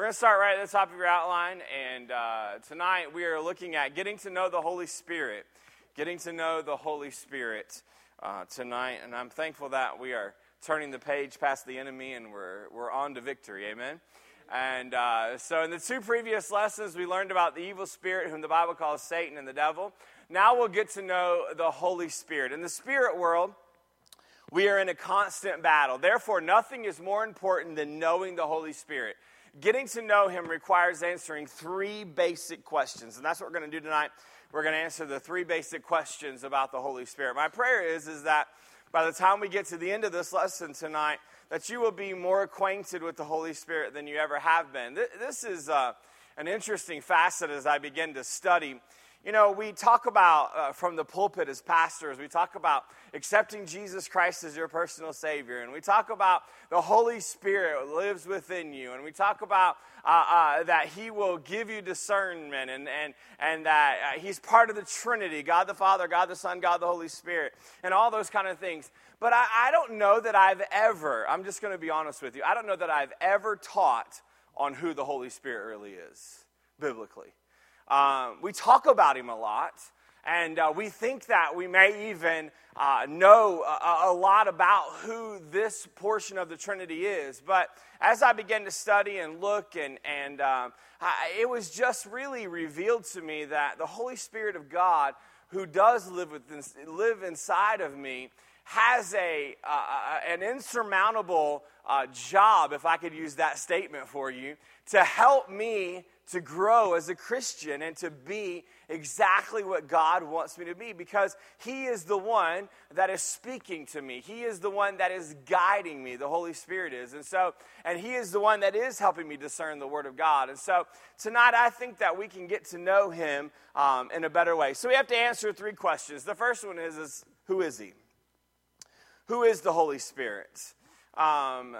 We're going to start right at the top of your outline, and uh, tonight we are looking at getting to know the Holy Spirit. Getting to know the Holy Spirit uh, tonight, and I'm thankful that we are turning the page past the enemy and we're, we're on to victory. Amen. And uh, so, in the two previous lessons, we learned about the evil spirit, whom the Bible calls Satan and the devil. Now we'll get to know the Holy Spirit. In the spirit world, we are in a constant battle. Therefore, nothing is more important than knowing the Holy Spirit. Getting to know him requires answering three basic questions, and that's what we're going to do tonight. We're going to answer the three basic questions about the Holy Spirit. My prayer is, is that by the time we get to the end of this lesson tonight, that you will be more acquainted with the Holy Spirit than you ever have been. This is uh, an interesting facet as I begin to study you know, we talk about uh, from the pulpit as pastors, we talk about accepting Jesus Christ as your personal Savior, and we talk about the Holy Spirit lives within you, and we talk about uh, uh, that He will give you discernment, and, and, and that uh, He's part of the Trinity God the Father, God the Son, God the Holy Spirit, and all those kind of things. But I, I don't know that I've ever, I'm just going to be honest with you, I don't know that I've ever taught on who the Holy Spirit really is biblically. Um, we talk about him a lot, and uh, we think that we may even uh, know a, a, lot about who this portion of the Trinity is. But as I began to study and look, and, and um, I, it was just really revealed to me that the Holy Spirit of God, who does live, within, live inside of me, has a, uh, an insurmountable uh, job, if I could use that statement for you, to help me to grow as a Christian and to be exactly what God wants me to be because He is the one that is speaking to me. He is the one that is guiding me. The Holy Spirit is. And so, and He is the one that is helping me discern the Word of God. And so, tonight I think that we can get to know Him um, in a better way. So, we have to answer three questions. The first one is, is Who is He? Who is the Holy Spirit? Um,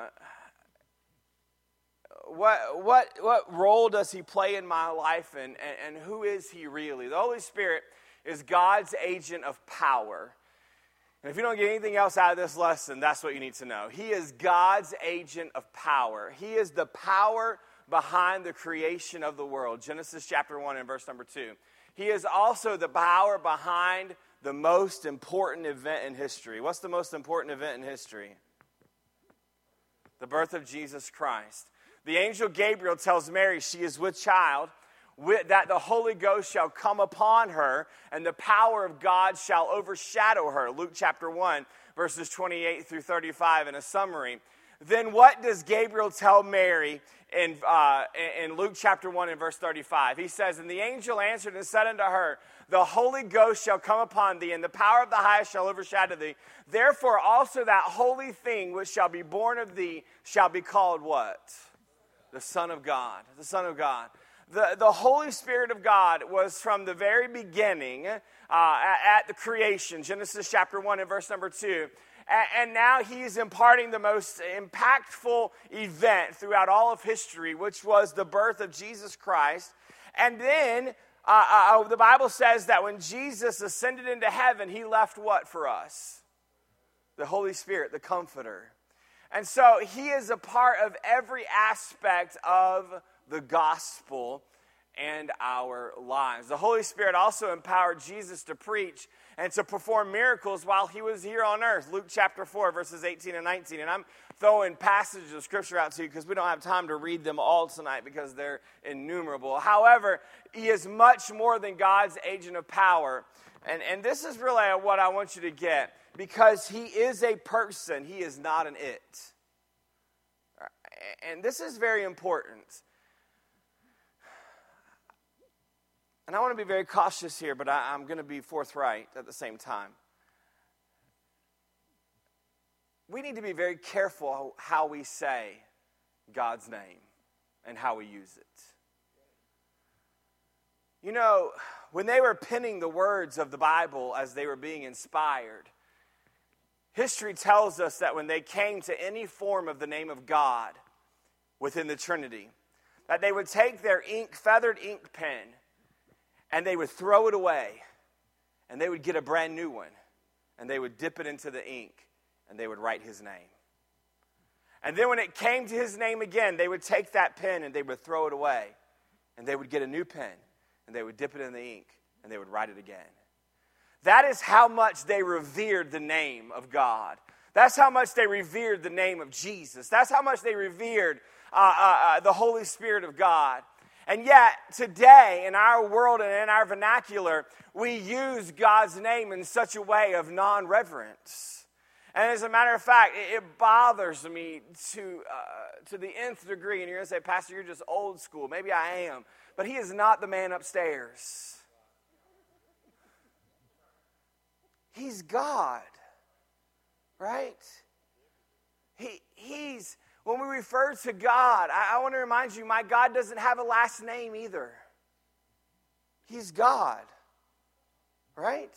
what, what, what role does he play in my life and, and, and who is he really? The Holy Spirit is God's agent of power. And if you don't get anything else out of this lesson, that's what you need to know. He is God's agent of power. He is the power behind the creation of the world. Genesis chapter 1 and verse number 2. He is also the power behind the most important event in history. What's the most important event in history? The birth of Jesus Christ the angel Gabriel tells Mary she is with child, that the Holy Ghost shall come upon her, and the power of God shall overshadow her. Luke chapter 1, verses 28 through 35, in a summary. Then what does Gabriel tell Mary in, uh, in Luke chapter 1 and verse 35? He says, And the angel answered and said unto her, The Holy Ghost shall come upon thee, and the power of the highest shall overshadow thee. Therefore also that holy thing which shall be born of thee shall be called what? The Son of God. The Son of God. The, the Holy Spirit of God was from the very beginning uh, at, at, the creation, Genesis chapter 1 and verse number 2. And, now he's imparting the most impactful event throughout all of history, which was the birth of Jesus Christ. And then uh, uh, uh the Bible says that when Jesus ascended into heaven, he left what for us? The Holy Spirit, the Comforter. And so he is a part of every aspect of the gospel and our lives. The Holy Spirit also empowered Jesus to preach and to perform miracles while he was here on earth. Luke chapter 4, verses 18 and 19. And I'm throwing passages of scripture out to you because we don't have time to read them all tonight because they're innumerable. However, he is much more than God's agent of power. And, and this is really what I want you to get because he is a person, he is not an it. And this is very important. And I want to be very cautious here, but I, am going to be forthright at the same time. We need to be very careful how we say God's name and how we use it. You know, when they were penning the words of the Bible as they were being inspired, history tells us that when they came to any form of the name of God within the Trinity, that they would take their ink, feathered ink pen and they would throw it away and they would get a brand new one and they would dip it into the ink and they would write his name. And then when it came to his name again, they would take that pen and they would throw it away. And they would get a new pen and they would dip it in the ink and they would write it again. That is how much they revered the name of God. That's how much they revered the name of Jesus. That's how much they revered uh, uh, uh, the Holy Spirit of God. And yet, today, in our world and in our vernacular, we use God's name in such a way of non reverence. And as a matter of fact, it, bothers me to, uh, to the nth degree. And you're going to say, Pastor, you're just old school. Maybe I am. But he is not the man upstairs. He's God, right? He, he's, when we refer to God, I, I want to remind you, my God doesn't have a last name either. He's God, right?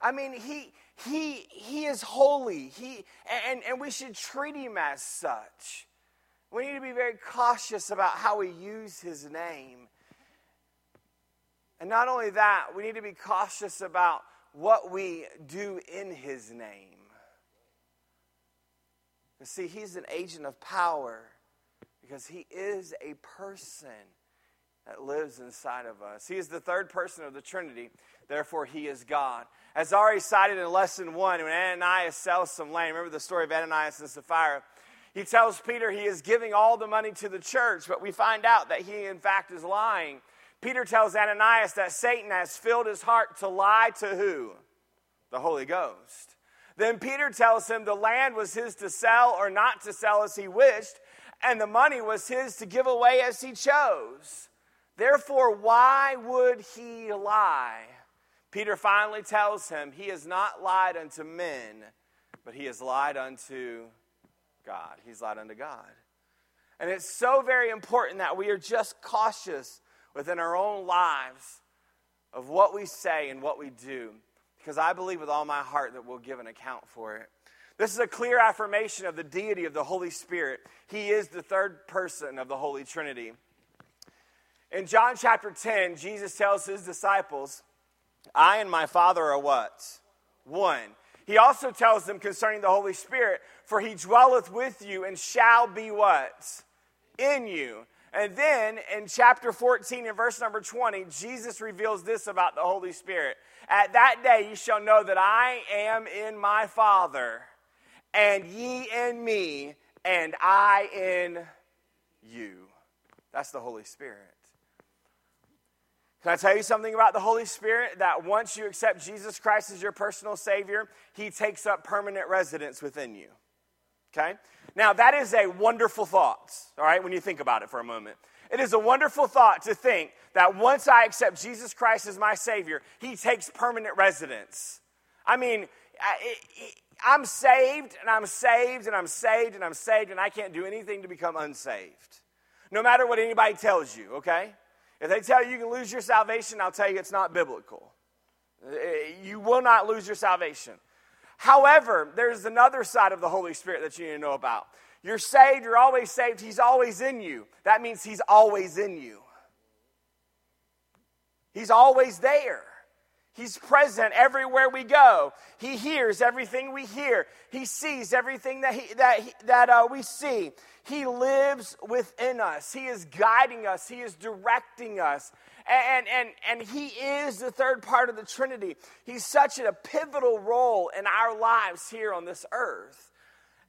I mean, he, he, he is holy, he, and, and we should treat him as such. We need to be very cautious about how we use his name. And not only that, we need to be cautious about what we do in his name. You see, he's an agent of power because he is a person that lives inside of us. He is the third person of the Trinity, therefore, he is God. As already cited in lesson one, when Ananias sells some land, remember the story of Ananias and Sapphira? He tells Peter he is giving all the money to the church, but we find out that he, in fact, is lying. Peter tells Ananias that Satan has filled his heart to lie to who? The Holy Ghost. Then Peter tells him the land was his to sell or not to sell as he wished, and the money was his to give away as he chose. Therefore, why would he lie? Peter finally tells him he has not lied unto men, but he has lied unto God. He's lied unto God. And it's so very important that we are just cautious within our own lives of what we say and what we do because I believe with all my heart that we'll give an account for it. This is a clear affirmation of the deity of the Holy Spirit. He is the third person of the Holy Trinity. In John chapter 10, Jesus tells his disciples, I and my Father are what? One. He also tells them concerning the Holy Spirit, for he dwelleth with you and shall be what? In you. And then in chapter 14 and verse number 20, Jesus reveals this about the Holy Spirit. At that day you shall know that I am in my Father, and ye in me, and I in you. That's the Holy Spirit. Can I tell you something about the Holy Spirit? That once you accept Jesus Christ as your personal Savior, He takes up permanent residence within you. Okay? Now, that is a wonderful thought, all right, when you think about it for a moment. It is a wonderful thought to think that once I accept Jesus Christ as my Savior, He takes permanent residence. I mean, I'm saved and I'm saved and I'm saved and I'm saved, and I can't do anything to become unsaved. No matter what anybody tells you, okay? If they tell you you can lose your salvation, I'll tell you it's not biblical. Uh, you will not lose your salvation. However, there's another side of the Holy Spirit that you need to know about. You're saved, you're always saved, He's always in you. That means He's always in you. He's always there. He's present everywhere we go. He hears everything we hear. He sees everything that, he, that, he, that uh, we see. He lives within us. He is guiding us. He is directing us. And, and, and He is the third part of the Trinity. He's such a pivotal role in our lives here on this earth.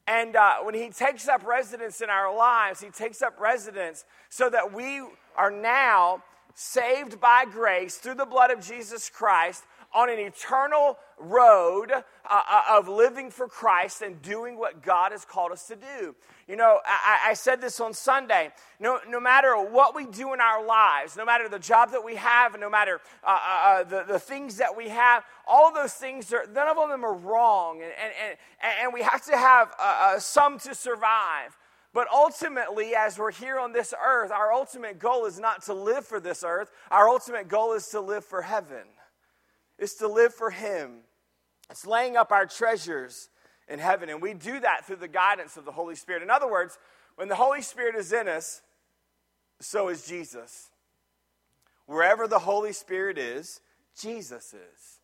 And uh, when He takes up residence in our lives, He takes up residence so that we are now saved by grace through the blood of Jesus Christ on an eternal road uh, uh, of living for Christ and doing what God has called us to do. You know, I, I, said this on Sunday. No, no matter what we do in our lives, no matter the job that we have, no matter uh, uh, uh the, the things that we have, all those things, are, none of them are wrong. And, and, and, and we have to have uh, some to survive. But ultimately, as we're here on this earth, our ultimate goal is not to live for this earth. Our ultimate goal is to live for heaven, is to live for Him. It's laying up our treasures in heaven. And we do that through the guidance of the Holy Spirit. In other words, when the Holy Spirit is in us, so is Jesus. Wherever the Holy Spirit is, Jesus is.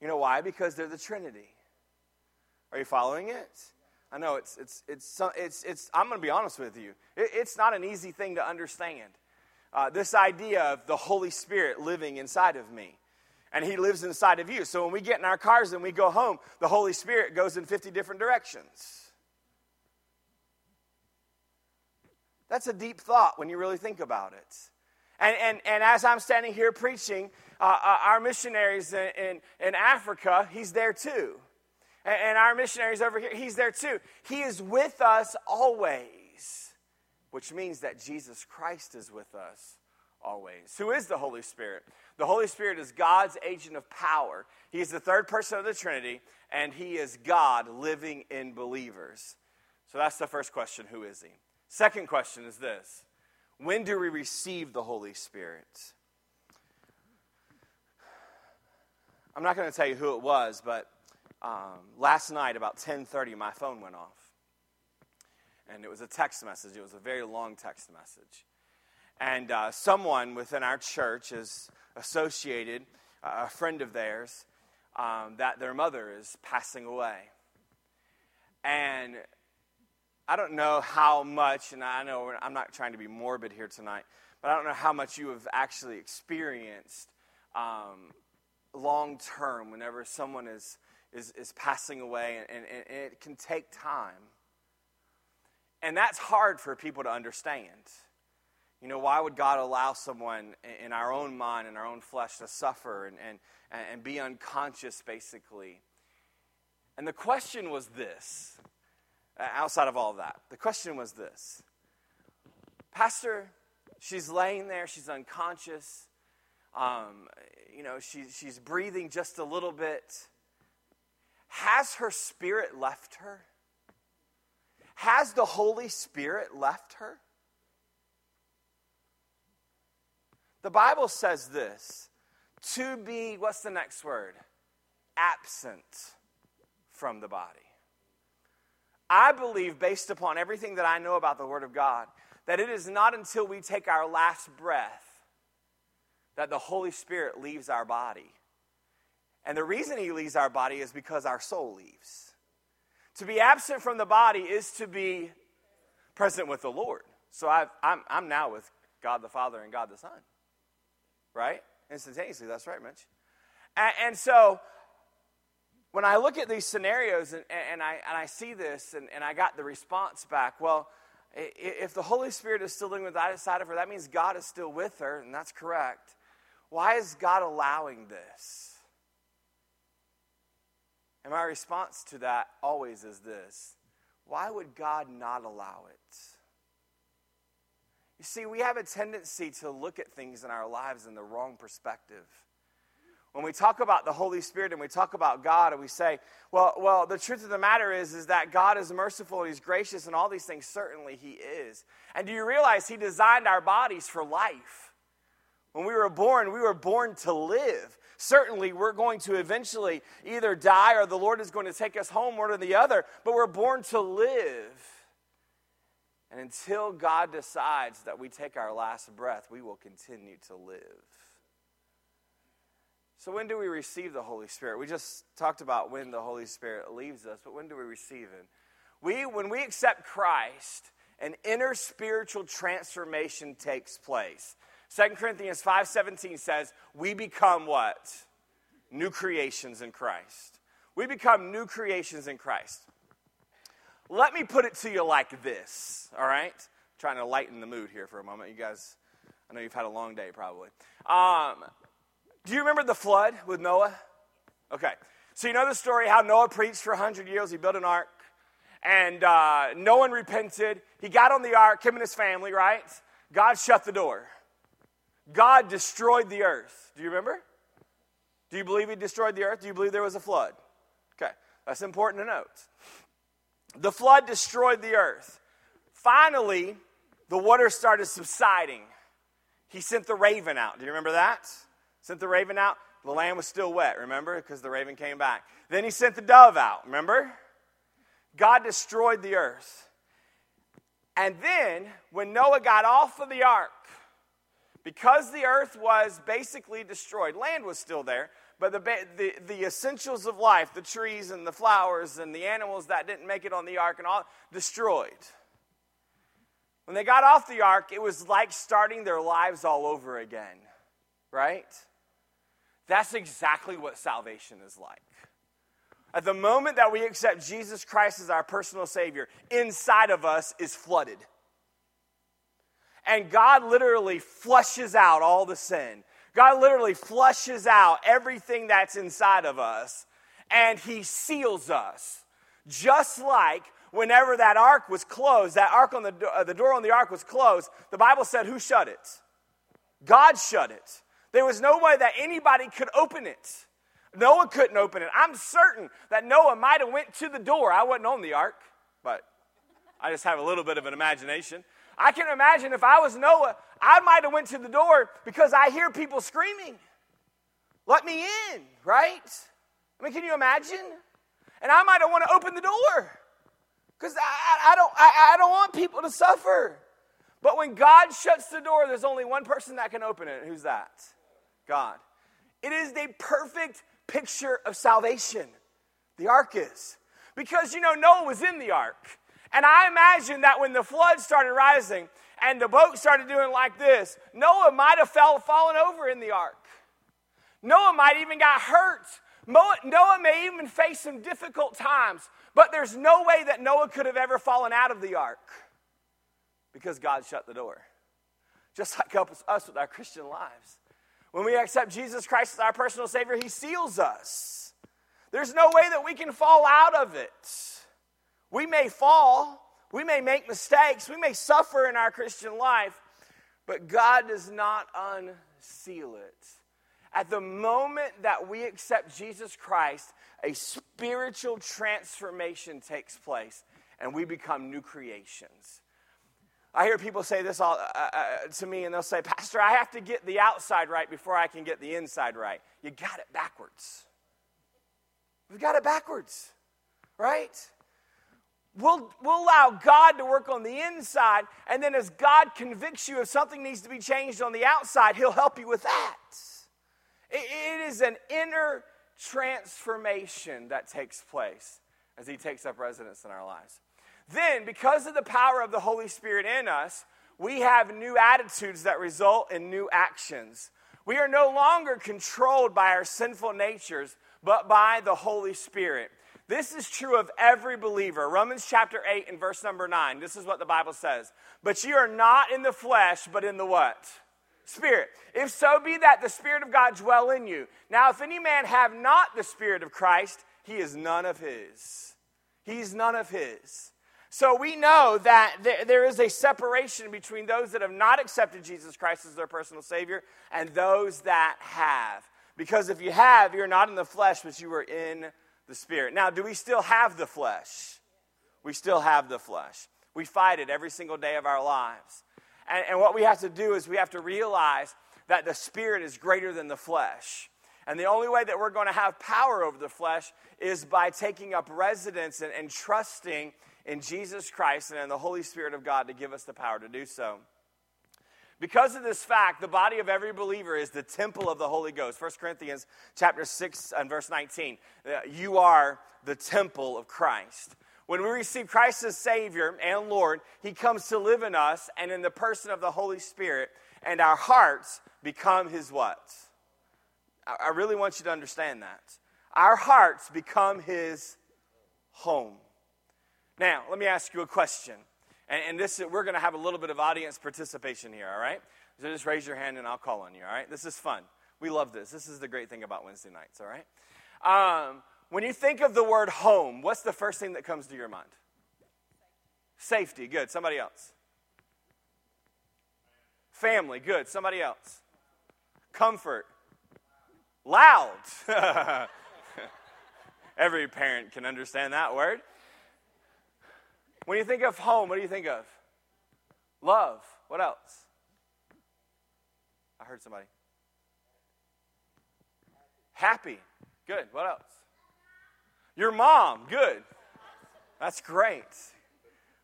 You know why? Because they're the Trinity. Are you following it? I know it's, it's, it's, it's, it's I'm going to be honest with you. It, it's not an easy thing to understand. Uh, this idea of the Holy Spirit living inside of me. And He lives inside of you. So when we get in our cars and we go home, the Holy Spirit goes in 50 different directions. That's a deep thought when you really think about it. And, and, and as I'm standing here preaching, uh, uh, our missionaries in, in, in, Africa, he's there too. And, and our missionaries over here, he's there too. He is with us always, which means that Jesus Christ is with us always. Who is the Holy Spirit? The Holy Spirit is God's agent of power. He is the third person of the Trinity, and He is God living in believers. So that's the first question who is He? Second question is this When do we receive the Holy Spirit? I'm not going to tell you who it was, but um, last night about 10:30, my phone went off, and it was a text message. It was a very long text message, and uh, someone within our church is associated, uh, a friend of theirs, um, that their mother is passing away, and I don't know how much, and I know I'm not trying to be morbid here tonight, but I don't know how much you have actually experienced um, long term whenever someone is, is, is passing away, and, and, and it can take time. And that's hard for people to understand. You know, why would God allow someone in our own mind, in our own flesh, to suffer and, and, and be unconscious, basically? And the question was this outside of all of that, the question was this Pastor, she's laying there, she's unconscious. Um, you know, she, she's breathing just a little bit. Has her spirit left her? Has the Holy Spirit left her? The Bible says this to be, what's the next word? Absent from the body. I believe, based upon everything that I know about the Word of God, that it is not until we take our last breath that the Holy Spirit leaves our body. And the reason he leaves our body is because our soul leaves. To be absent from the body is to be present with the Lord. So i am now with God the Father and God the Son. Right? Instantaneously. That's right, Mitch. And, and so when I look at these scenarios and, and, I, and I see this and, and I got the response back, well, if the Holy Spirit is still living inside of her, that means God is still with her, and that's correct. Why is God allowing this? And my response to that always is this why would God not allow it? You see, we have a tendency to look at things in our lives in the wrong perspective. When we talk about the Holy Spirit and we talk about God and we say, well, well, the truth of the matter is, is that God is merciful and He's gracious and all these things, certainly He is. And do you realize He designed our bodies for life? When we were born, we were born to live. Certainly, we're going to eventually either die or the Lord is going to take us home, one or the other, but we're born to live. And until God decides that we take our last breath, we will continue to live. So, when do we receive the Holy Spirit? We just talked about when the Holy Spirit leaves us, but when do we receive Him? We, when we accept Christ, an inner spiritual transformation takes place. 2 Corinthians 5:17 says, "We become what? New creations in Christ." We become new creations in Christ. Let me put it to you like this, all right? I'm trying to lighten the mood here for a moment. You guys, I know you've had a long day probably. Um, do you remember the flood with Noah? Okay. So you know the story how Noah preached for 100 years. He built an ark, and uh, no one repented. He got on the ark, him and his family, right? God shut the door. God destroyed the earth. Do you remember? Do you believe he destroyed the earth? Do you believe there was a flood? Okay, that's important to note. The flood destroyed the earth. Finally, the water started subsiding. He sent the raven out. Do you remember that? Sent the raven out. The land was still wet, remember? Because the raven came back. Then he sent the dove out, remember? God destroyed the earth. And then, when Noah got off of the ark, Because the earth was basically destroyed, land was still there, but the, the, the essentials of life, the trees and the flowers and the animals that didn't make it on the ark and all, destroyed. When they got off the ark, it was like starting their lives all over again, right? That's exactly what salvation is like. At the moment that we accept Jesus Christ as our personal Savior, inside of us is flooded. And God literally flushes out all the sin. God literally flushes out everything that's inside of us and He seals us. Just like whenever that ark was closed, that ark on the, uh, the door on the ark was closed, the Bible said, Who shut it? God shut it. There was no way that anybody could open it. Noah couldn't open it. I'm certain that Noah might have went to the door. I wasn't on the ark, but I just have a little bit of an imagination. I can imagine if I was Noah, I might have went to the door because I hear people screaming, "Let me in!" Right? I mean, can you imagine? And I might have want to open the door because I, I, don't I, I don't want people to suffer. But when God shuts the door, there's only one person that can open it. Who's that? God. It is the perfect picture of salvation. The ark is. Because, you know, Noah was in the ark. And I imagine that when the flood started rising and the boat started doing like this, Noah might have fell, fallen over in the ark. Noah might even got hurt. Noah may even face some difficult times, but there's no way that Noah could have ever fallen out of the ark because God shut the door. Just like helps us with our Christian lives. When we accept Jesus Christ as our personal Savior, He seals us. There's no way that we can fall out of it. We may fall, we may make mistakes, we may suffer in our Christian life, but God does not unseal it. At the moment that we accept Jesus Christ, a spiritual transformation takes place and we become new creations. I hear people say this all, uh, uh, to me, and they'll say, Pastor, I have to get the outside right before I can get the inside right. You got it backwards. We've got it backwards, right? We'll, we'll allow God to work on the inside, and then as God convicts you if something needs to be changed on the outside, He'll help you with that. it, it is an inner transformation that takes place as He takes up residence in our lives. Then, because of the power of the Holy Spirit in us, we have new attitudes that result in new actions. We are no longer controlled by our sinful natures, but by the Holy Spirit. This is true of every believer. Romans chapter 8 and verse number 9. This is what the Bible says. But you are not in the flesh, but in the what? Spirit. If so be that the Spirit of God dwell in you. Now, if any man have not the Spirit of Christ, he is none of his. He's none of his. So we know that there is a separation between those that have not accepted Jesus Christ as their personal Savior and those that have. Because if you have, you're not in the flesh, but you are in the Spirit. Now, do we still have the flesh? We still have the flesh. We fight it every single day of our lives. And, and what we have to do is we have to realize that the Spirit is greater than the flesh. And the only way that we're going to have power over the flesh is by taking up residence and, and trusting in Jesus Christ and in the Holy Spirit of God to give us the power to do so. Because of this fact, the body of every believer is the temple of the Holy Ghost. 1 Corinthians chapter 6 and verse 19. Uh, you are the temple of Christ. When we receive Christ as Savior and Lord, He comes to live in us and in the person of the Holy Spirit, and our hearts become His what? I really want you to understand that. Our hearts become His home. Now, let me ask you a question. And, and this, we're going to have a little bit of audience participation here, all right? So just raise your hand and I'll call on you, all right? This is fun. We love this. This is the great thing about Wednesday nights, all right? Um, when you think of the word home, what's the first thing that comes to your mind? Safety, good. Somebody else. Family, good. Somebody else. Comfort. Loud. Every parent can understand that word. When you think of home, what do you think of? Love. What else? I heard somebody. Happy. Good. What else? Your mom. Good. That's great.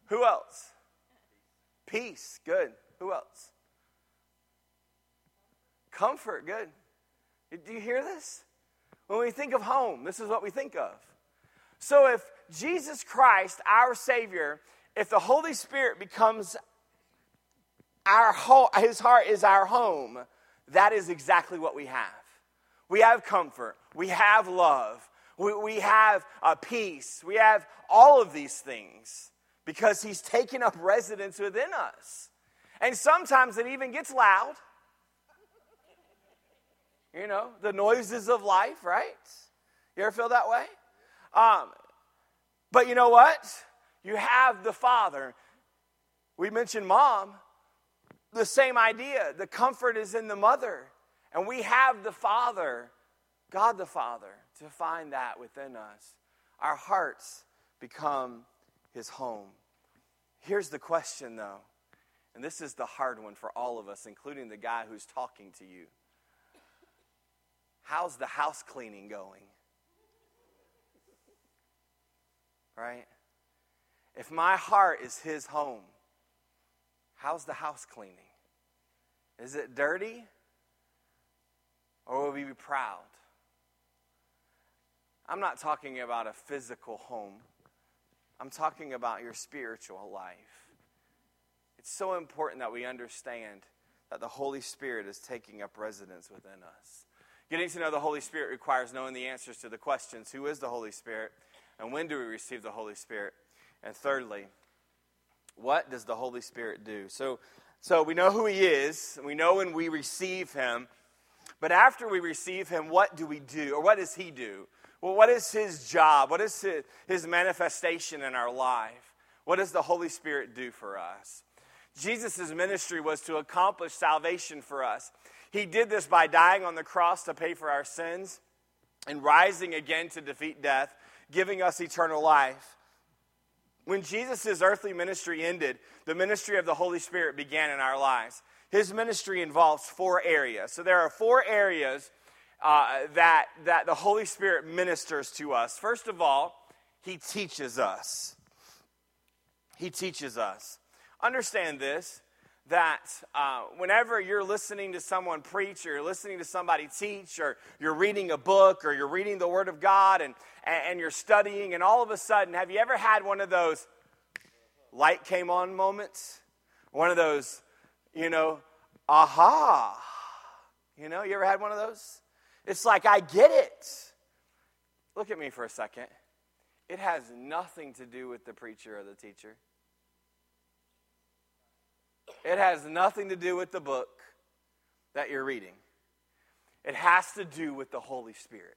Who else? Peace. Good. Who else? Comfort, good. Do you hear this? When we think of home, this is what we think of. So if Jesus Christ, our Savior, if the Holy Spirit becomes our his heart is our home, that is exactly what we have. We have comfort, we have love, we, we have uh, peace, we have all of these things because he's taken up residence within us. And sometimes it even gets loud. You know, the noises of life, right? You ever feel that way? Um, but you know what? You have the Father. We mentioned mom. The same idea. The comfort is in the mother. And we have the Father, God the Father, to find that within us. Our hearts become his home. Here's the question, though, and this is the hard one for all of us, including the guy who's talking to you. How's the house cleaning going? Right? If my heart is his home, how's the house cleaning? Is it dirty? Or will we be proud? I'm not talking about a physical home, I'm talking about your spiritual life. It's so important that we understand that the Holy Spirit is taking up residence within us. Getting to know the Holy Spirit requires knowing the answers to the questions who is the Holy Spirit and when do we receive the Holy Spirit? And thirdly, what does the Holy Spirit do? So, so we know who He is, we know when we receive Him, but after we receive Him, what do we do? Or what does He do? Well, what is His job? What is His, his manifestation in our life? What does the Holy Spirit do for us? Jesus' ministry was to accomplish salvation for us. He did this by dying on the cross to pay for our sins and rising again to defeat death, giving us eternal life. When Jesus' earthly ministry ended, the ministry of the Holy Spirit began in our lives. His ministry involves four areas. So there are four areas uh, that, that the Holy Spirit ministers to us. First of all, He teaches us. He teaches us. Understand this that uh, whenever you're listening to someone preach or you're listening to somebody teach or you're reading a book or you're reading the Word of God and, and you're studying, and all of a sudden, have you ever had one of those light came on moments? One of those, you know, aha. You know, you ever had one of those? It's like, I get it. Look at me for a second. It has nothing to do with the preacher or the teacher. It has nothing to do with the book that you're reading. It has to do with the Holy Spirit.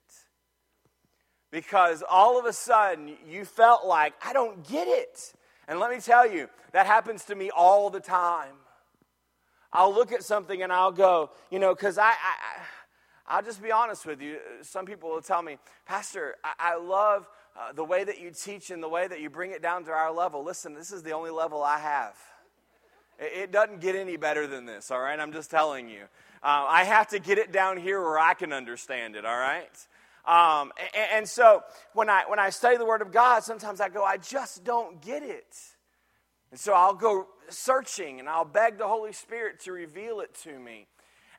Because all of a sudden you felt like, I don't get it. And let me tell you, that happens to me all the time. I'll look at something and I'll go, you know, because I, I, I'll just be honest with you. Some people will tell me, Pastor, I, I love uh, the way that you teach and the way that you bring it down to our level. Listen, this is the only level I have. It doesn't get any better than this, all right? I'm just telling you. Uh, I have to get it down here where I can understand it, all right? Um, and, and, so when I, when I study the Word of God, sometimes I go, I just don't get it. And so I'll go searching and I'll beg the Holy Spirit to reveal it to me.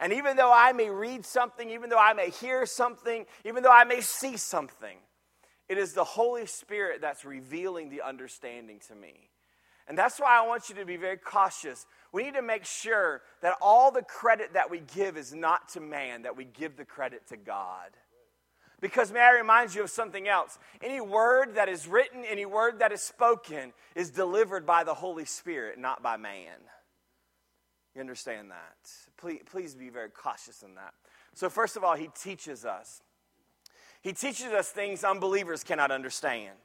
And even though I may read something, even though I may hear something, even though I may see something, it is the Holy Spirit that's revealing the understanding to me. And that's why I want you to be very cautious. We need to make sure that all the credit that we give is not to man, that we give the credit to God. Because may I remind you of something else? Any word that is written, any word that is spoken, is delivered by the Holy Spirit, not by man. You understand that? Please, please be very cautious in that. So, first of all, he teaches us. He teaches us things unbelievers cannot understand.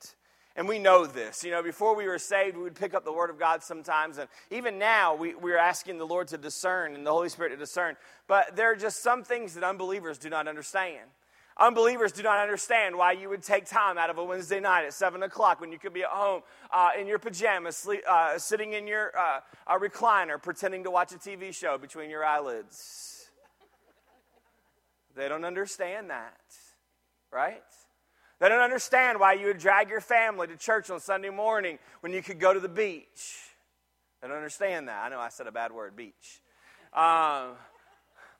And we know this. You know, before we were saved, we would pick up the Word of God sometimes. And even now, we, we're asking the Lord to discern and the Holy Spirit to discern. But there are just some things that unbelievers do not understand. Unbelievers do not understand why you would take time out of a Wednesday night at 7 o'clock when you could be at home uh, in your pajamas, sleep, uh, sitting in your uh, recliner, pretending to watch a TV show between your eyelids. They don't understand that, right? They don't understand why you would drag your family to church on Sunday morning when you could go to the beach. They don't understand that. I know I said a bad word, beach. Um,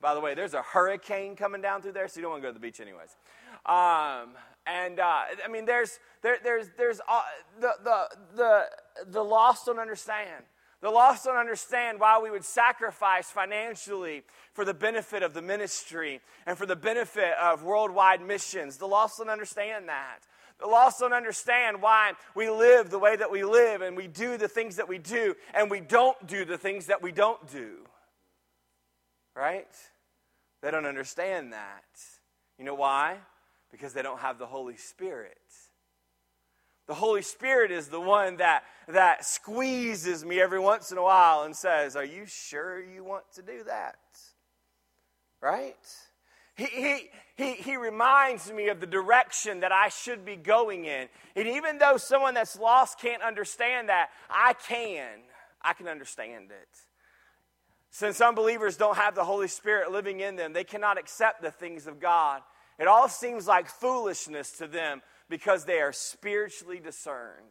By the way, there's a hurricane coming down through there, so you don't want to go to the beach anyways. Um, and uh, I mean, there's there, there's there's uh, the the the the lost don't understand. The lost don't understand why we would sacrifice financially for the benefit of the ministry and for the benefit of worldwide missions. The lost don't understand that. The lost don't understand why we live the way that we live and we do the things that we do and we don't do the things that we don't do. Right? They don't understand that. You know why? Because they don't have the Holy Spirit. The Holy Spirit is the one that, that squeezes me every once in a while and says, Are you sure you want to do that? Right? He, he, he, he reminds me of the direction that I should be going in. And even though someone that's lost can't understand that, I can. I can understand it. Since unbelievers don't have the Holy Spirit living in them, they cannot accept the things of God. It all seems like foolishness to them because they are spiritually discerned.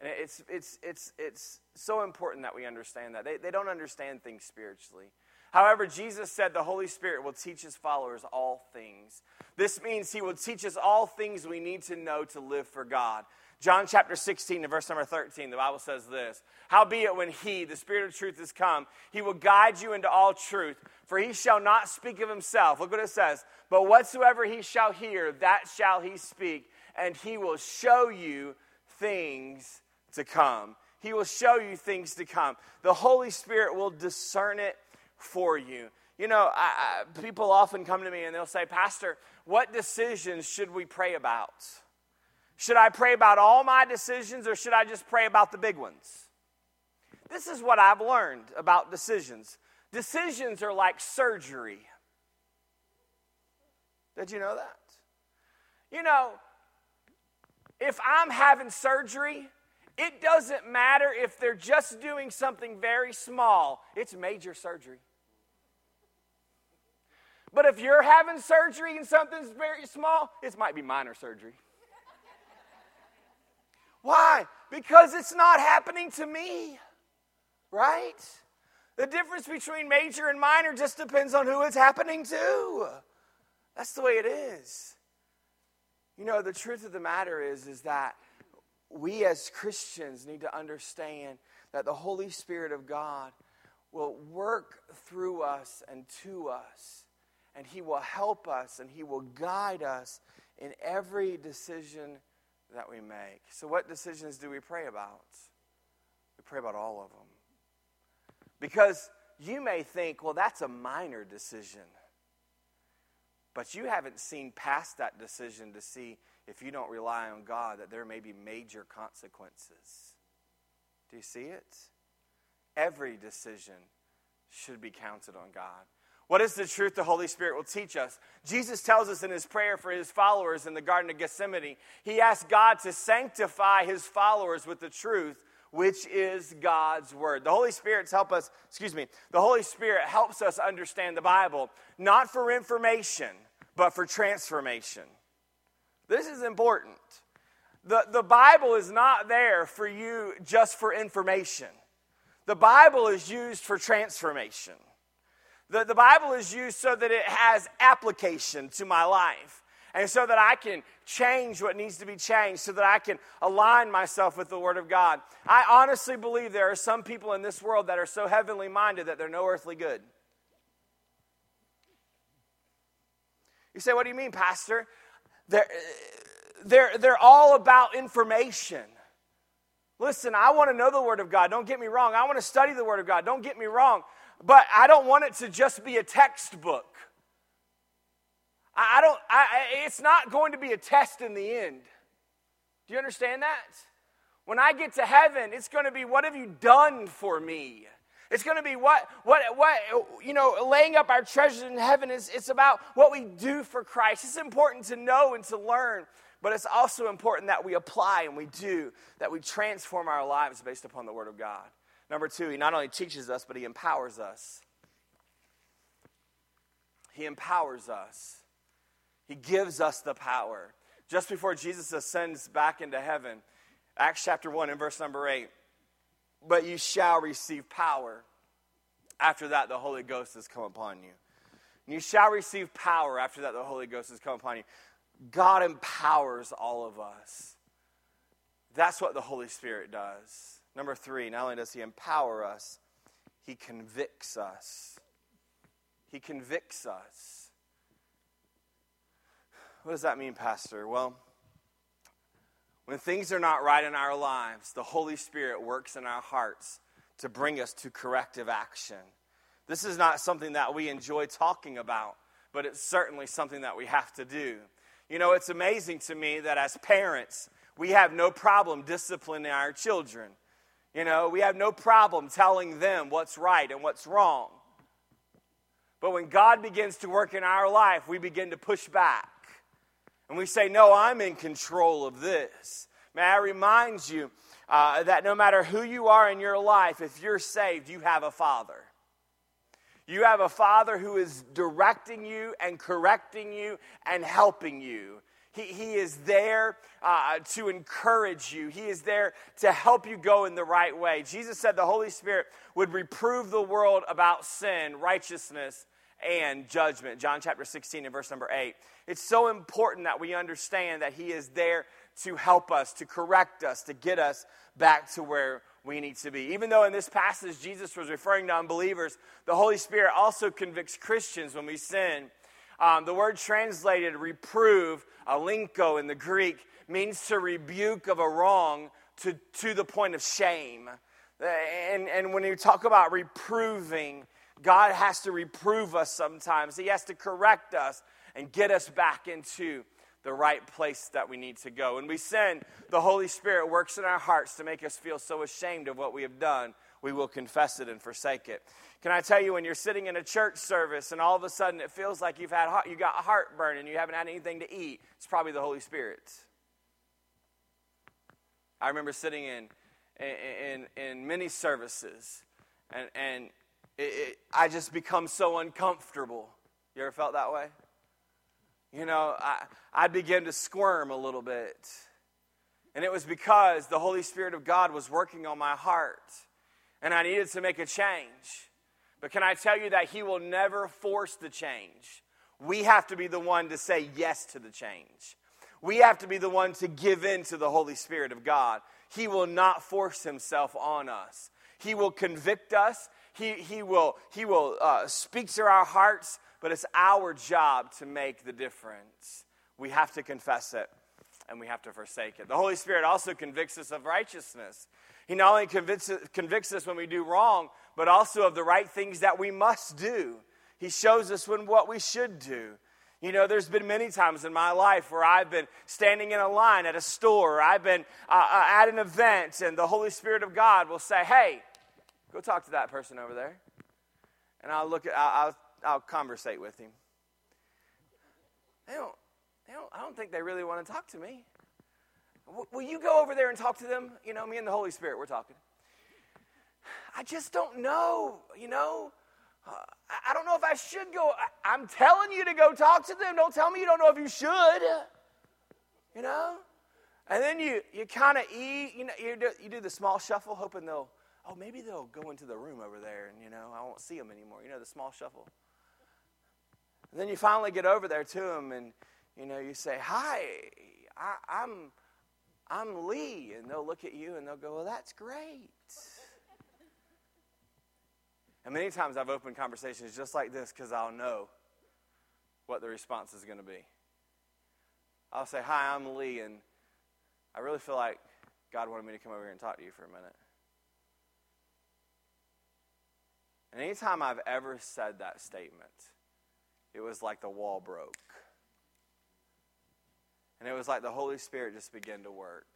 And it's, it's, it's, it's so important that we understand that. They, they don't understand things spiritually. However, Jesus said the Holy Spirit will teach his followers all things. This means he will teach us all things we need to know to live for God. John chapter 16 and verse number 13, the Bible says this Howbeit, when he, the Spirit of truth, is come, he will guide you into all truth, for he shall not speak of himself. Look what it says. But whatsoever he shall hear, that shall he speak, and he will show you things to come. He will show you things to come. The Holy Spirit will discern it for you. You know, I, I, people often come to me and they'll say, Pastor, what decisions should we pray about? Should I pray about all my decisions or should I just pray about the big ones? This is what I've learned about decisions. Decisions are like surgery. Did you know that? You know, if I'm having surgery, it doesn't matter if they're just doing something very small, it's major surgery. But if you're having surgery and something's very small, it might be minor surgery. Why? Because it's not happening to me, right? The difference between major and minor just depends on who it's happening to. That's the way it is. You know, the truth of the matter is, is that we as Christians need to understand that the Holy Spirit of God will work through us and to us and He will help us and He will guide us in every decision that we make. So, what decisions do we pray about? We pray about all of them. Because you may think, well, that's a minor decision. But you haven't seen past that decision to see if you don't rely on God that there may be major consequences. Do you see it? Every decision should be counted on God. What is the truth the Holy Spirit will teach us? Jesus tells us in his prayer for his followers in the Garden of Gethsemane, he asked God to sanctify his followers with the truth, which is God's word. The Holy Spirit help us, excuse me, the Holy Spirit helps us understand the Bible, not for information, but for transformation. This is important. The, the Bible is not there for you just for information. The Bible is used for transformation. The, the Bible is used so that it has application to my life. And so that I can change what needs to be changed, so that I can align myself with the Word of God. I honestly believe there are some people in this world that are so heavenly minded that they're no earthly good. You say, What do you mean, Pastor? They're, they're, they're all about information. Listen, I want to know the Word of God. Don't get me wrong. I want to study the Word of God. Don't get me wrong. But I don't want it to just be a textbook. I don't, I, it's not going to be a test in the end. Do you understand that? When I get to heaven, it's going to be, what have you done for me? It's going to be what, what, what, you know, laying up our treasures in heaven is, it's about what we do for Christ. It's important to know and to learn, but it's also important that we apply and we do, that we transform our lives based upon the Word of God. Number two, he not only teaches us, but he empowers us. He empowers us. He gives us the power. Just before Jesus ascends back into heaven, Acts chapter 1 and verse number 8, but you shall receive power. After that, the Holy Ghost has come upon you. And you shall receive power after that the Holy Ghost has come upon you. God empowers all of us. That's what the Holy Spirit does. Number three, not only does He empower us, He convicts us. He convicts us. What does that mean, Pastor? Well, when things are not right in our lives, the Holy Spirit works in our hearts to bring us to corrective action. This is not something that we enjoy talking about, but it's certainly something that we have to do. You know, it's amazing to me that as parents, we have no problem disciplining our children. You know, we have no problem telling them what's right and what's wrong. But when God begins to work in our life, we begin to push back. And we say, No, I'm in control of this. May I remind you uh, that no matter who you are in your life, if you're saved, you have a father. You have a father who is directing you and correcting you and helping you. He, he is there uh, to encourage you. He is there to help you go in the right way. Jesus said the Holy Spirit would reprove the world about sin, righteousness, and judgment. John chapter 16 and verse number 8. It's so important that we understand that He is there to help us, to correct us, to get us back to where we need to be. Even though in this passage Jesus was referring to unbelievers, the Holy Spirit also convicts Christians when we sin. Um, the word translated reprove, elencho in the Greek, means to rebuke of a wrong to, to the point of shame. And, and when you talk about reproving, God has to reprove us sometimes. He has to correct us and get us back into the right place that we need to go. And we sin, the Holy Spirit works in our hearts to make us feel so ashamed of what we have done, we will confess it and forsake it. Can I tell you, when you're sitting in a church service and all of a sudden it feels like you've had you got a heartburn and you haven't had anything to eat, it's probably the Holy Spirit. I remember sitting in in, in, in many services, and, and it, it, I just become so uncomfortable. You ever felt that way? You know, I, I began to squirm a little bit. And it was because the Holy Spirit of God was working on my heart, and I needed to make a change. But can I tell you that He will never force the change? We have to be the one to say yes to the change. We have to be the one to give in to the Holy Spirit of God. He will not force Himself on us. He will convict us. He, he will, he will uh, speak to our hearts, but it's our job to make the difference. We have to confess it and we have to forsake it. The Holy Spirit also convicts us of righteousness. He not only convicts, convicts us when we do wrong, but also of the right things that we must do. He shows us when what we should do. You know, there's been many times in my life where I've been standing in a line at a store, I've been uh, uh, at an event, and the Holy Spirit of God will say, Hey, go talk to that person over there. And I'll look at, I'll, I'll, I'll conversate with him. They don't, they don't, I don't think they really want to talk to me. W- will you go over there and talk to them? You know, me and the Holy Spirit, we're talking. I just don't know, you know. Uh, I don't know if I should go. I, am telling you to go talk to them. Don't tell me you don't know if you should. You know? And then you, you kind of eat, you know, you do, you do the small shuffle, hoping they'll, oh, maybe they'll go into the room over there and, you know, I won't see them anymore. You know, the small shuffle. And then you finally get over there to them and, you know, you say, hi, I, I'm, I'm Lee. And they'll look at you and they'll go, well, that's great. And many times I've opened conversations just like this because I'll know what the response is going to be. I'll say, Hi, I'm Lee, and I really feel like God wanted me to come over here and talk to you for a minute. And anytime I've ever said that statement, it was like the wall broke. And it was like the Holy Spirit just began to work.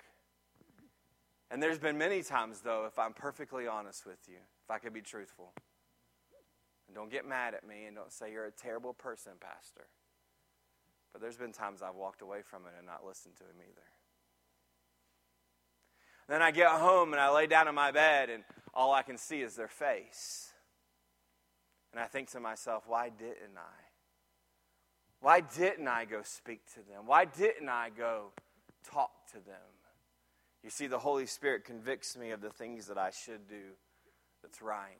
And there's been many times, though, if I'm perfectly honest with you, if I could be truthful, don't get mad at me and don't say you're a terrible person, Pastor. But there's been times I've walked away from it and not listened to him either. Then I get home and I lay down in my bed and all I can see is their face. And I think to myself, why didn't I? Why didn't I go speak to them? Why didn't I go talk to them? You see, the Holy Spirit convicts me of the things that I should do that's right.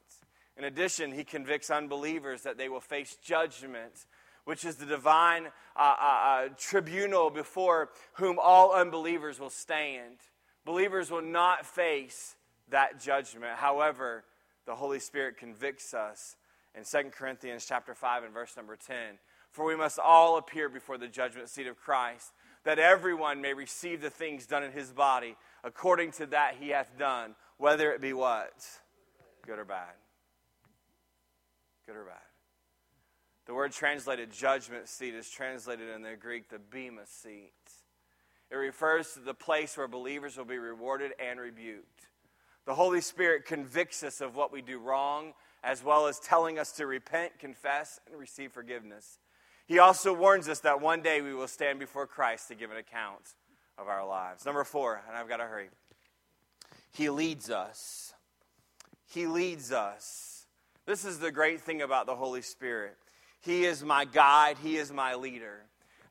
In addition, he convicts unbelievers that they will face judgment, which is the divine uh, uh, uh, tribunal before whom all unbelievers will stand. Believers will not face that judgment. However, the Holy Spirit convicts us in 2 Corinthians chapter 5 and verse number 10. For we must all appear before the judgment seat of Christ, that everyone may receive the things done in his body according to that he hath done, whether it be what? Good or bad. Good or bad. The word translated judgment seat is translated in the Greek the bema seat. It refers to the place where believers will be rewarded and rebuked. The Holy Spirit convicts us of what we do wrong, as well as telling us to repent, confess, and receive forgiveness. He also warns us that one day we will stand before Christ to give an account of our lives. Number four, and I've got to hurry. He leads us. He leads us. This is the great thing about the Holy Spirit. He is my guide, He is my leader.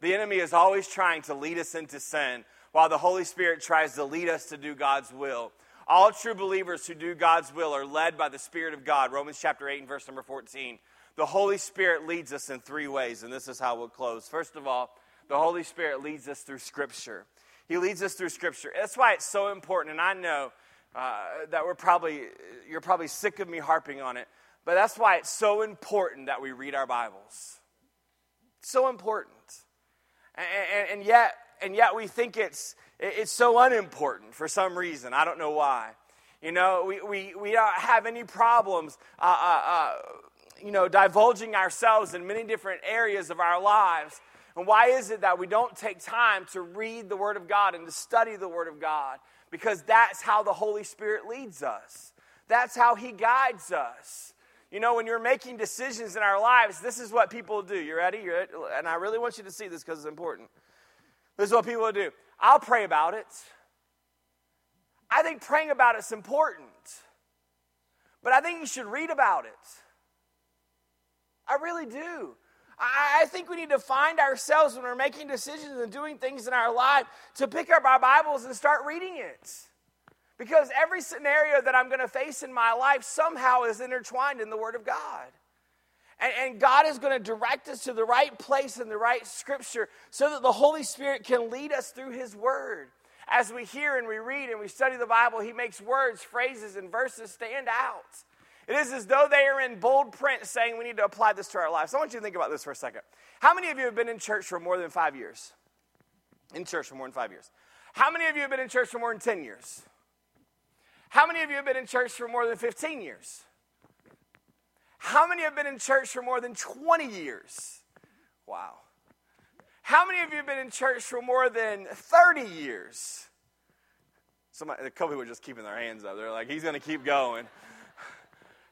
The enemy is always trying to lead us into sin, while the Holy Spirit tries to lead us to do God's will. All true believers who do God's will are led by the Spirit of God. Romans chapter 8 and verse number 14. The Holy Spirit leads us in three ways, and this is how we'll close. First of all, the Holy Spirit leads us through Scripture. He leads us through Scripture. That's why it's so important, and I know uh, that we're probably, you're probably sick of me harping on it, but that's why it's so important that we read our Bibles. It's so important. And, and, and, yet, and yet we think it's, it's so unimportant for some reason. I don't know why. You know, we, we, we don't have any problems, uh, uh, uh, you know, divulging ourselves in many different areas of our lives. And why is it that we don't take time to read the Word of God and to study the Word of God? Because that's how the Holy Spirit leads us, that's how He guides us. You know, when you're making decisions in our lives, this is what people do. You ready? You're? And I really want you to see this because it's important. This is what people do. I'll pray about it. I think praying about it's important. But I think you should read about it. I really do. I think we need to find ourselves when we're making decisions and doing things in our life to pick up our Bibles and start reading it. Because every scenario that I'm going to face in my life somehow is intertwined in the Word of God. And, and God is going to direct us to the right place in the right scripture so that the Holy Spirit can lead us through His Word. As we hear and we read and we study the Bible, He makes words, phrases, and verses stand out. It is as though they are in bold print saying we need to apply this to our lives. I want you to think about this for a second. How many of you have been in church for more than five years? In church for more than five years. How many of you have been in church for more than 10 years? How many of you have been in church for more than 15 years? How many have been in church for more than 20 years? Wow. How many of you have been in church for more than 30 years? Somebody, a couple people are just keeping their hands up. They're like, he's going to keep going.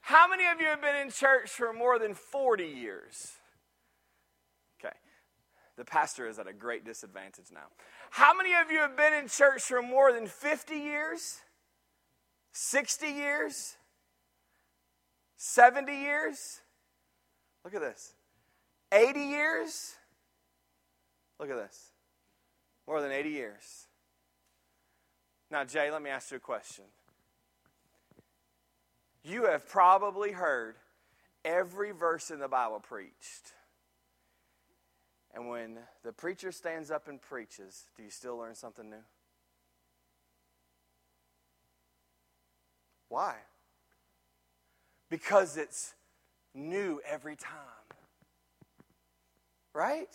How many of you have been in church for more than 40 years? Okay. The pastor is at a great disadvantage now. How many of you have been in church for more than 50 years? 60 years? 70 years? Look at this. 80 years? Look at this. More than 80 years. Now, Jay, let me ask you a question. You have probably heard every verse in the Bible preached. And when the preacher stands up and preaches, do you still learn something new? Why? Because it's new every time. Right?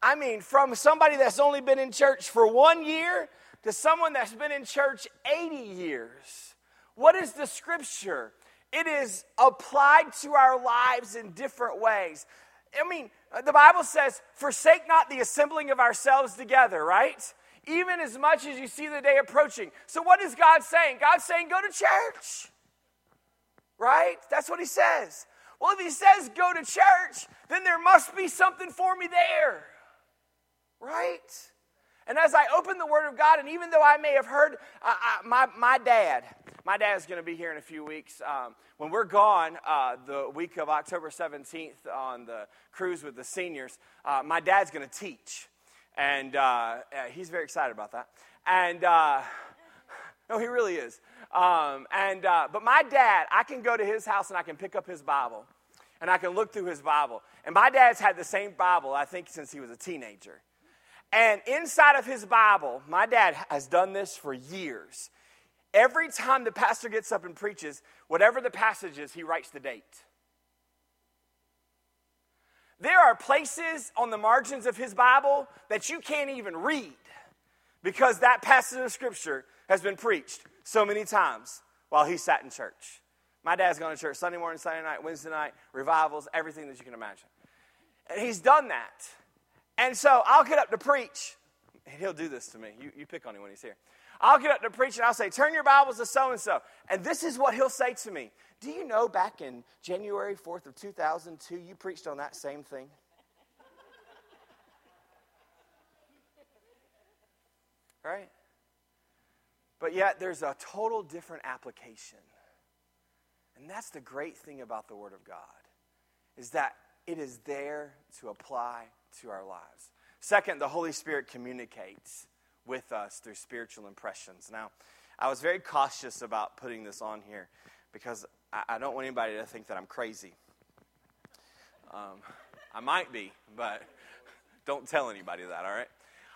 I mean, from somebody that's only been in church for one year to someone that's been in church 80 years. What is the scripture? It is applied to our lives in different ways. I mean, the Bible says, forsake not the assembling of ourselves together, right? Even as much as you see the day approaching. So, what is God saying? God's saying, go to church, right? That's what He says. Well, if He says go to church, then there must be something for me there, right? And as I open the Word of God, and even though I may have heard uh, my, my dad, my dad's going to be here in a few weeks. Um, when we're gone, uh, the week of October 17th on the cruise with the seniors, uh, my dad's going to teach. And uh, he's very excited about that. And uh, No, he really is. Um, and, uh, but my dad, I can go to his house and I can pick up his Bible and I can look through his Bible. And my dad's had the same Bible, I think, since he was a teenager. And inside of his Bible, my dad has done this for years. Every time the pastor gets up and preaches, whatever the passage is, he writes the date. There are places on the margins of his Bible that you can't even read because that passage of scripture has been preached so many times while he sat in church. My dad's gone to church Sunday morning, Sunday night, Wednesday night, revivals, everything that you can imagine. And he's done that. And so I'll get up to preach. And he'll do this to me. You, you pick on him when he's here. I'll get up to preach and I'll say, Turn your Bibles to so and so. And this is what he'll say to me Do you know back in January 4th of 2002, you preached on that same thing? right? But yet, there's a total different application. And that's the great thing about the Word of God, is that it is there to apply to our lives. Second, the Holy Spirit communicates with us through spiritual impressions. Now, I was very cautious about putting this on here because I, I don't want anybody to think that I'm crazy. Um, I might be, but don't tell anybody that, all right?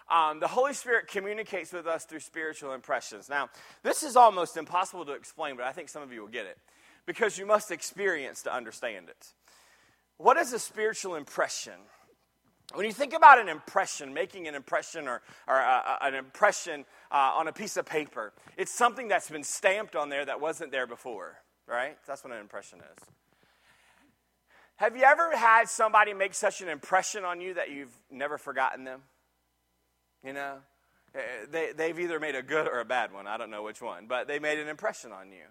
Um, the Holy Spirit communicates with us through spiritual impressions. Now, this is almost impossible to explain, but I think some of you will get it because you must experience to understand it. What is a spiritual impression? When you think about an impression, making an impression or, or uh, an impression uh, on a piece of paper, it's something that's been stamped on there that wasn't there before, right? That's what an impression is. Have you ever had somebody make such an impression on you that you've never forgotten them? You know, eh, they, they've either made a good or a bad one. I don't know which one, but they made an impression on you.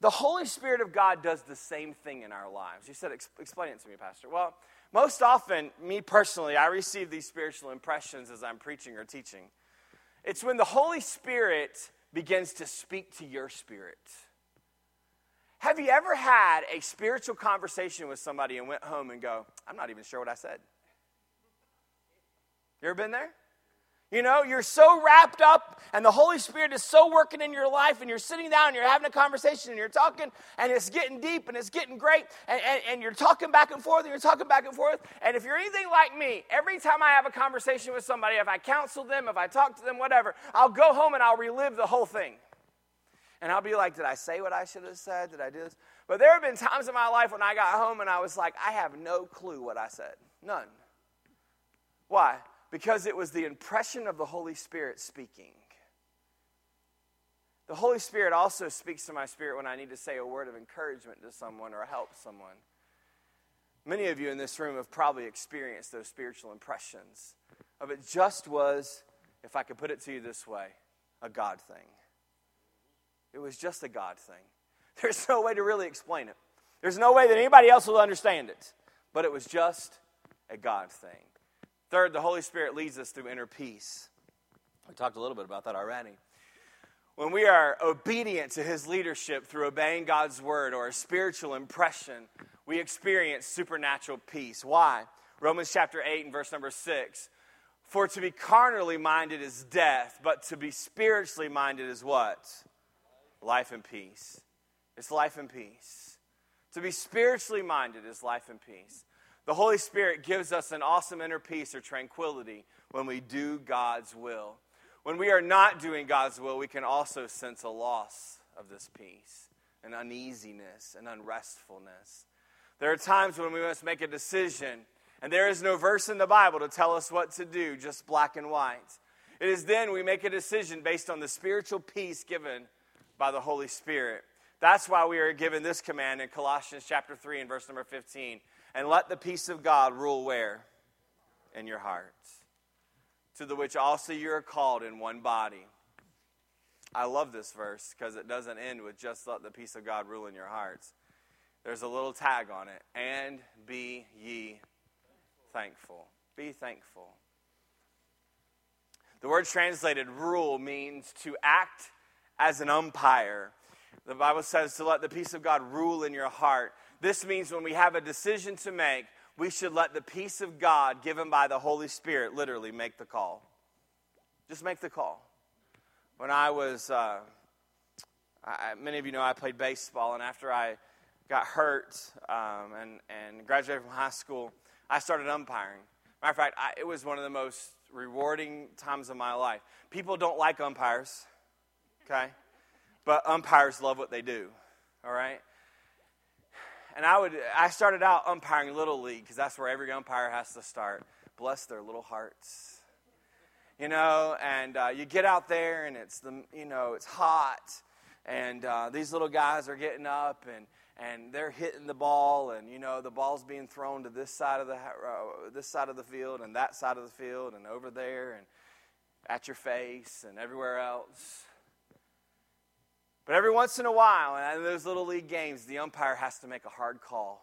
The Holy Spirit of God does the same thing in our lives. You said, explain it to me, Pastor. Well, most often, me personally, I receive these spiritual impressions as I'm preaching or teaching. It's when the Holy Spirit begins to speak to your spirit. Have you ever had a spiritual conversation with somebody and went home and go, I'm not even sure what I said? You ever been there? You know, you're so wrapped up, and the Holy Spirit is so working in your life, and you're sitting down, and you're having a conversation, and you're talking, and it's getting deep, and it's getting great, and, and, and, you're talking back and forth, and you're talking back and forth. And if you're anything like me, every time I have a conversation with somebody, if I counsel them, if I talk to them, whatever, I'll go home and I'll relive the whole thing. And I'll be like, did I say what I should have said? Did I do this? But there have been times in my life when I got home and I was like, I have no clue what I said. None. Why? Because it was the impression of the Holy Spirit speaking. The Holy Spirit also speaks to my spirit when I need to say a word of encouragement to someone or help someone. Many of you in this room have probably experienced those spiritual impressions of it just was, if I could put it to you this way, a God thing. It was just a God thing. There's no way to really explain it. There's no way that anybody else will understand it. But it was just a God thing. Third, the Holy Spirit leads us through inner peace. We talked a little bit about that already. When we are obedient to his leadership through obeying God's word or a spiritual impression, we experience supernatural peace. Why? Romans chapter 8 and verse number 6. For to be carnally minded is death, but to be spiritually minded is what? Life and peace. It's life and peace. To be spiritually minded is life and peace. The Holy Spirit gives us an awesome inner peace or tranquility when we do God's will. When we are not doing God's will, we can also sense a loss of this peace, an uneasiness, an unrestfulness. There are times when we must make a decision, and there is no verse in the Bible to tell us what to do, just black and white. It is then we make a decision based on the spiritual peace given by the Holy Spirit. That's why we are given this command in Colossians chapter 3 and verse number 15. And let the peace of God rule where? In your hearts. To the which also you are called in one body. I love this verse because it doesn't end with just let the peace of God rule in your hearts. There's a little tag on it. And be ye thankful. Be thankful. The word translated rule means to act as an umpire. The Bible says to let the peace of God rule in your heart. This means when we have a decision to make, we should let the peace of God given by the Holy Spirit literally make the call. Just make the call. when I was, uh, I, many of you know I played baseball, and after I got hurt um, and, and graduated from high school, I started umpiring. Matter of fact, I, it was one of the most rewarding times of my life. People don't like umpires, okay? But umpires love what they do, all right? And I would, I started out umpiring Little League because that's where every umpire has to start. Bless their little hearts. You know, and uh, you get out there and it's the, you know, it's hot, and uh, these little guys are getting up and and they're hitting the ball, and you know the ball's being thrown to this side of the uh, this side of the field and that side of the field and over there and at your face and everywhere else. But every once in a while, and in those little league games, the umpire has to make a hard call.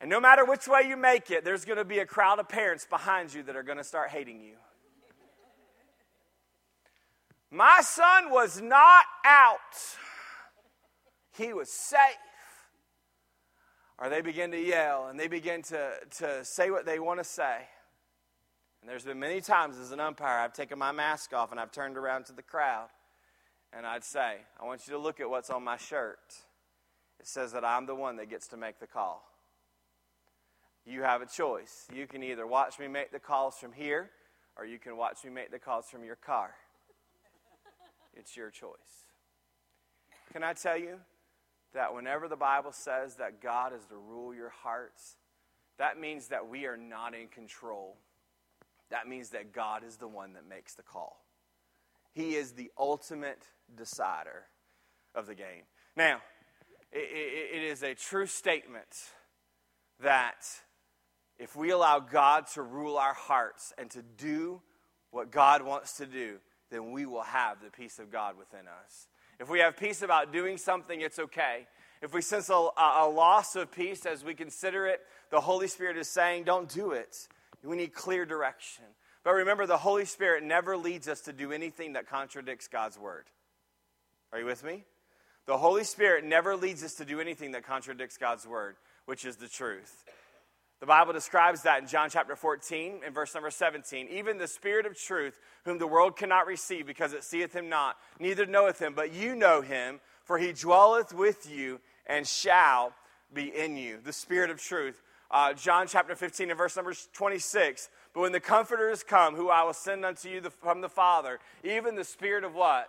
And no matter which way you make it, there's going to be a crowd of parents behind you that are going to start hating you. My son was not out he was safe. Or they begin to yell and they begin to, to say what they want to say. And there's been many times as an umpire, I've taken my mask off and I've turned around to the crowd and I'd say, I want you to look at what's on my shirt. It says that I'm the one that gets to make the call. You have a choice. You can either watch me make the calls from here or you can watch me make the calls from your car. It's your choice. Can I tell you? that whenever the Bible says that God is to rule your hearts, that means that we are not in control. That means that God is the one that makes the call. He is the ultimate decider of the game. Now, it, is a true statement that if we allow God to rule our hearts and to do what God wants to do, then we will have the peace of God within us. If we have peace about doing something, it's okay. If we sense a, a, loss of peace as we consider it, the Holy Spirit is saying, don't do it. We need clear direction. But remember, the Holy Spirit never leads us to do anything that contradicts God's word. Are you with me? The Holy Spirit never leads us to do anything that contradicts God's word, which is the truth. The Bible describes that in John chapter 14 and verse number 17. Even the Spirit of truth, whom the world cannot receive because it seeth him not, neither knoweth him, but you know him, for he dwelleth with you and shall be in you. The Spirit of truth. Uh, John chapter 15 and verse number 26. But when the Comforter is come, who I will send unto you the, from the Father, even the Spirit of what?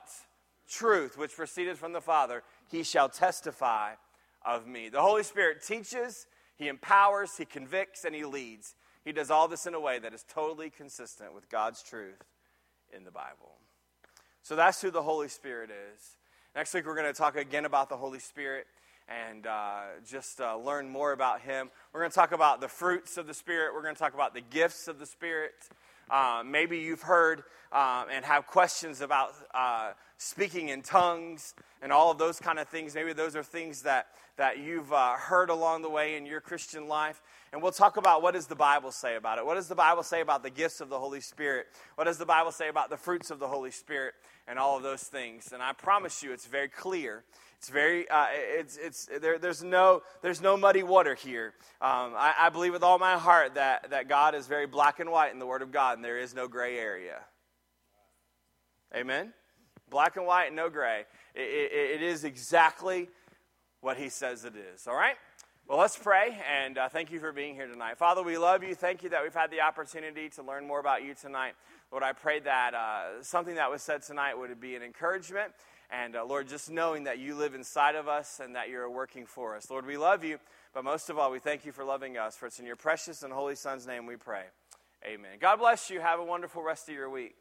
Truth, which proceeded from the Father, he shall testify of me. The Holy Spirit teaches he empowers, He convicts, and He leads. He does all this in a way that is totally consistent with God's truth in the Bible. So that's who the Holy Spirit is. Next week, we're going to talk again about the Holy Spirit and uh, just uh, learn more about Him. We're going to talk about the fruits of the Spirit, we're going to talk about the gifts of the Spirit. Uh, maybe you've heard um, and have questions about uh, speaking in tongues and all of those kind of things. Maybe those are things that, that you've uh, heard along the way in your Christian life. And we'll talk about what does the Bible say about it. What does the Bible say about the gifts of the Holy Spirit? What does the Bible say about the fruits of the Holy Spirit and all of those things? And I promise you, it's very clear it's very, uh, it's, it's, there, there's, no, there's no muddy water here. Um, I, I believe with all my heart that, that God is very black and white in the Word of God, and there is no gray area. Amen? Black and white, no gray. It, it, it is exactly what He says it is. All right? Well, let's pray, and uh, thank you for being here tonight. Father, we love you. Thank you that we've had the opportunity to learn more about you tonight. Lord, I pray that uh, something that was said tonight would be an encouragement and uh, Lord, just knowing that you live inside of us and that you're working for us. Lord, we love you, but most of all, we thank you for loving us. For it's in your precious and holy Son's name we pray. Amen. God bless you. Have a wonderful rest of your week.